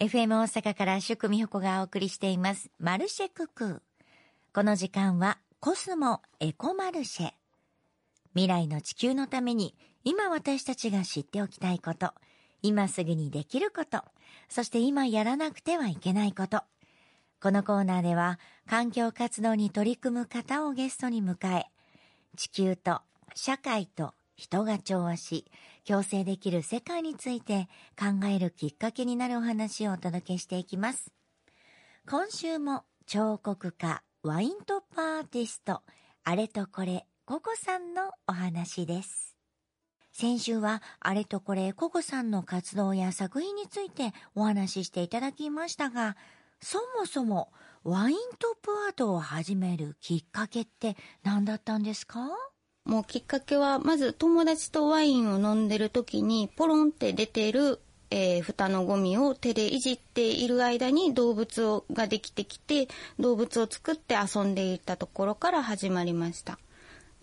FM 大阪から宿美穂子がお送りしています。マルシェククー。この時間はコスモエコマルシェ。未来の地球のために今私たちが知っておきたいこと、今すぐにできること、そして今やらなくてはいけないこと。このコーナーでは環境活動に取り組む方をゲストに迎え、地球と社会と人が調和し、共生できる世界について考えるきっかけになるお話をお届けしていきます。今週も彫刻家、ワイントップアーティスト、あれとこれ、ココさんのお話です。先週はあれとこれココさんの活動や作品についてお話ししていただきましたが、そもそもワイントップアートを始めるきっかけって何だったんですか？もうきっかけは、まず友達とワインを飲んでる時に、ポロンって出てる、えー、蓋のゴミを手でいじっている間に動物をができてきて、動物を作って遊んでいたところから始まりました。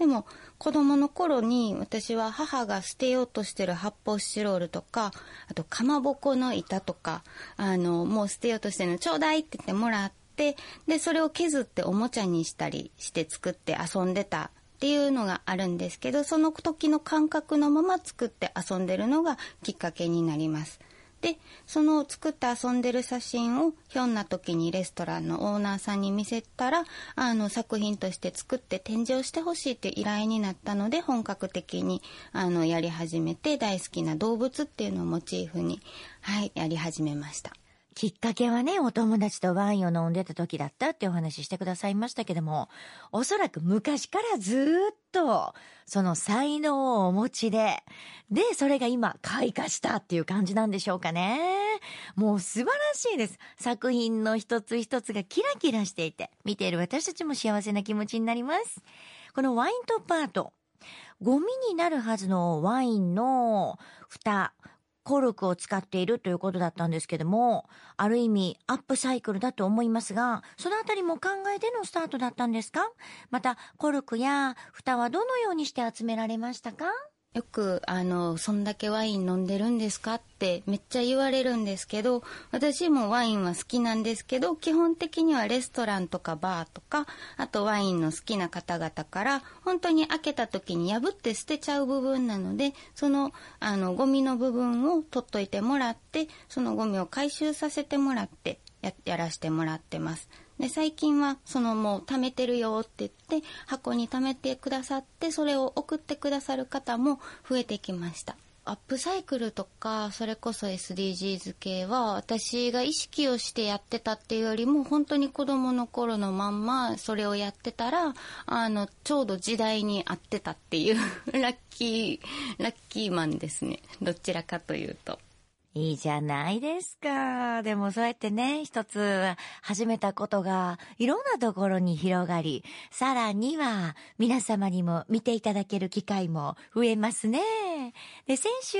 でも子供の頃に私は母が捨てようとしてる発泡スチロールとかあとかまぼこの板とかあのもう捨てようとしてるのちょうだいって言ってもらってでそれを削っておもちゃにしたりして作って遊んでたっていうのがあるんですけどその時の感覚のまま作って遊んでるのがきっかけになります。でその作って遊んでる写真をひょんな時にレストランのオーナーさんに見せたらあの作品として作って展示をしてほしいって依頼になったので本格的にあのやり始めて大好きな動物っていうのをモチーフに、はい、やり始めました。きっかけはね、お友達とワインを飲んでた時だったってお話ししてくださいましたけども、おそらく昔からずっと、その才能をお持ちで、で、それが今開花したっていう感じなんでしょうかね。もう素晴らしいです。作品の一つ一つがキラキラしていて、見ている私たちも幸せな気持ちになります。このワイントップアート、ゴミになるはずのワインの蓋、コルクを使っているということだったんですけども、ある意味アップサイクルだと思いますが、そのあたりも考えてのスタートだったんですか？また、コルクや蓋はどのようにして集められましたか？よく、あの、そんだけワイン飲んでるんですか？ってめっちゃ言われるんですけど、私もワインは好きなんですけど、基本的にはレストランとかバーとか、あとワインの好きな方々から、本当に開けた時に破って捨てちゃう部分なので、その、あの、ゴミの部分を取っといてもらって、そのゴミを回収させてもらってや、やらしてもらってます。で最近はそのもう貯めてるよって言って箱に貯めてくださってそれを送ってくださる方も増えてきましたアップサイクルとかそれこそ SDGs 系は私が意識をしてやってたっていうよりも本当に子供の頃のまんまそれをやってたらあのちょうど時代に合ってたっていうラッキーラッキーマンですねどちらかというと。いいじゃないですか。でもそうやってね、一つ始めたことがいろんなところに広がり、さらには皆様にも見ていただける機会も増えますねね。で、先週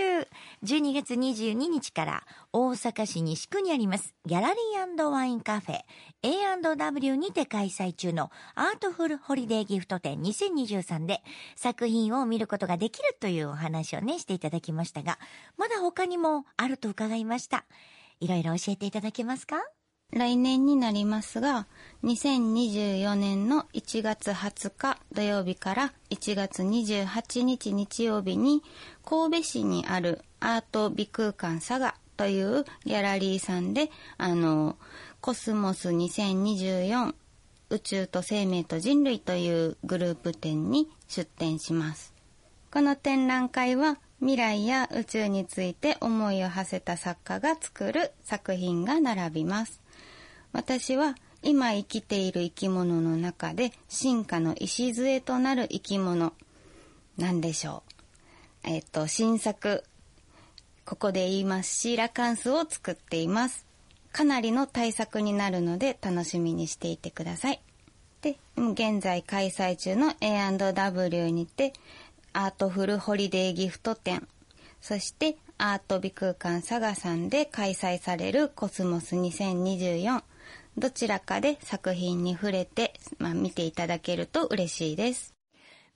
12月22日から大阪市西区にありますギャラリーワインカフェ A&W にて開催中のアートフルホリデーギフト展2023で作品を見ることができるというお話をね、していただきましたが、まだ他にもあると伺いました。いろいろ教えていただけますか？来年になりますが、2024年の1月20日土曜日から1月28日日曜日に神戸市にあるアート美空間佐賀というギャラリーさんで、あの、コスモス2024宇宙と生命と人類というグループ展に出展します。この展覧会は未来や宇宙について思いを馳せた作家が作る作品が並びます。私は今生きている生き物の中で進化の礎となる生き物なんでしょう。えっ、と、新作、ここで言いますし、ラカンスを作っています。かなりの対策になるので楽しみにしていてください。で、現在開催中の A&W にてアートフルホリデーギフト展、そしてアート美空間佐賀さんで開催されるコスモス2024、どちらかで作品に触れて、まあ、見ていただけると嬉しいです。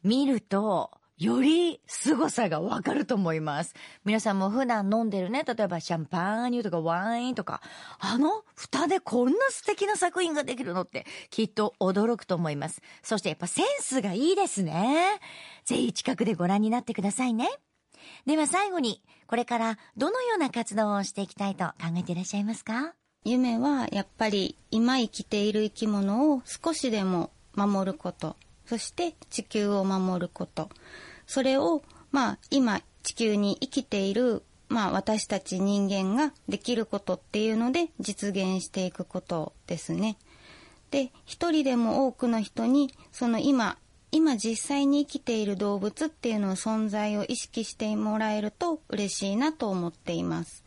見ると、より凄さがわかると思います。皆さんも普段飲んでるね、例えばシャンパーニュとかワインとか、あの蓋でこんな素敵な作品ができるのってきっと驚くと思います。そしてやっぱセンスがいいですね。ぜひ近くでご覧になってくださいね。では最後に、これからどのような活動をしていきたいと考えていらっしゃいますか？夢はやっぱり今生きている生き物を少しでも守ること。そして地球を守ること。それを、まあ、今地球に生きている、まあ、私たち人間ができることっていうので実現していくことですね。で、一人でも多くの人に、その今、今実際に生きている動物っていうのの存在を意識してもらえると嬉しいなと思っています。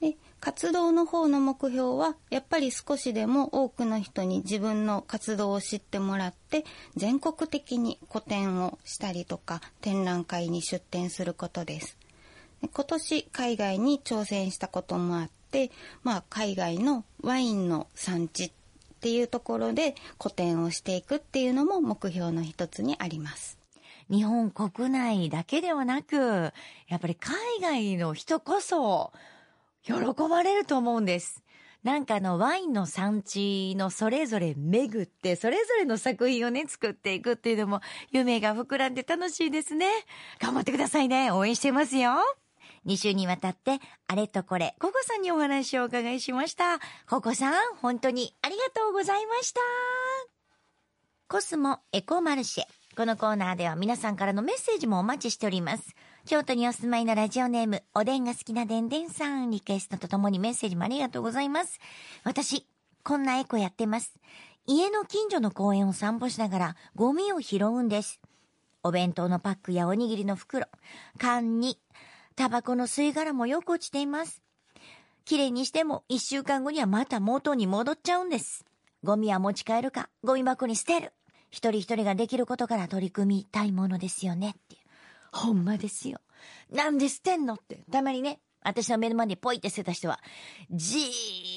で活動の方の目標はやっぱり少しでも多くの人に自分の活動を知ってもらって全国的に個展をしたりとか展覧会に出展することです。今年海外に挑戦したこともあって、まあ、海外のワインの産地っていうところで個展をしていくっていうのも目標の一つにあります。日本国内だけではなくやっぱり海外の人こそ喜ばれると思うんです。なんかあのワインの産地のそれぞれ巡ってそれぞれの作品をね作っていくっていうのも夢が膨らんで楽しいですね。頑張ってくださいね。応援してますよ。2週にわたってあれとこれココさんにお話をお伺いしました。ココさん本当にありがとうございました。コスモエコマルシェ。このコーナーでは皆さんからのメッセージもお待ちしております。京都にお住まいのラジオネーム、おでんが好きなでんでんさん、リクエストとともにメッセージもありがとうございます。私、こんなエコやってます。家の近所の公園を散歩しながらゴミを拾うんです。お弁当のパックやおにぎりの袋、缶に、タバコの吸い殻もよく落ちています。きれいにしても一週間後にはまた元に戻っちゃうんです。ゴミは持ち帰るか、ゴミ箱に捨てる。一人一人ができることから取り組みたいものですよねっていう。ほんまですよ。なんで捨てんのって、たまにね、私の目の前にポイって捨てた人は、じ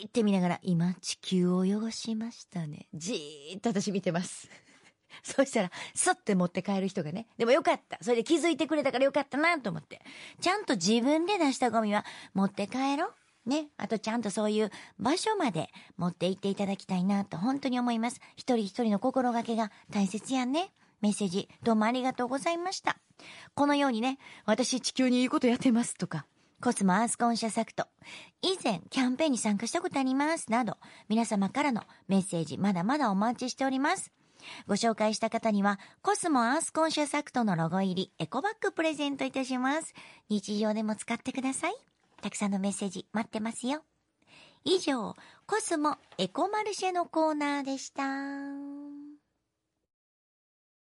ーって見ながら、今地球を汚しましたね。じーっと私見てます。そしたら、スッて持って帰る人がね。でもよかった。それで気づいてくれたからよかったなと思って。ちゃんと自分で出したゴミは持って帰ろう。ね。あとちゃんとそういう場所まで持って行っていただきたいなと本当に思います。一人一人の心がけが大切やんね。メッセージどうもありがとうございました。このようにね、私地球にいいことやってますとか、コスモアースコンシャスアクト、以前キャンペーンに参加したことありますなど、皆様からのメッセージまだまだお待ちしております。ご紹介した方には、コスモアースコンシャスアクトのロゴ入りエコバッグプレゼントいたします。日常でも使ってください。たくさんのメッセージ待ってますよ。以上、コスモエコマルシェのコーナーでした。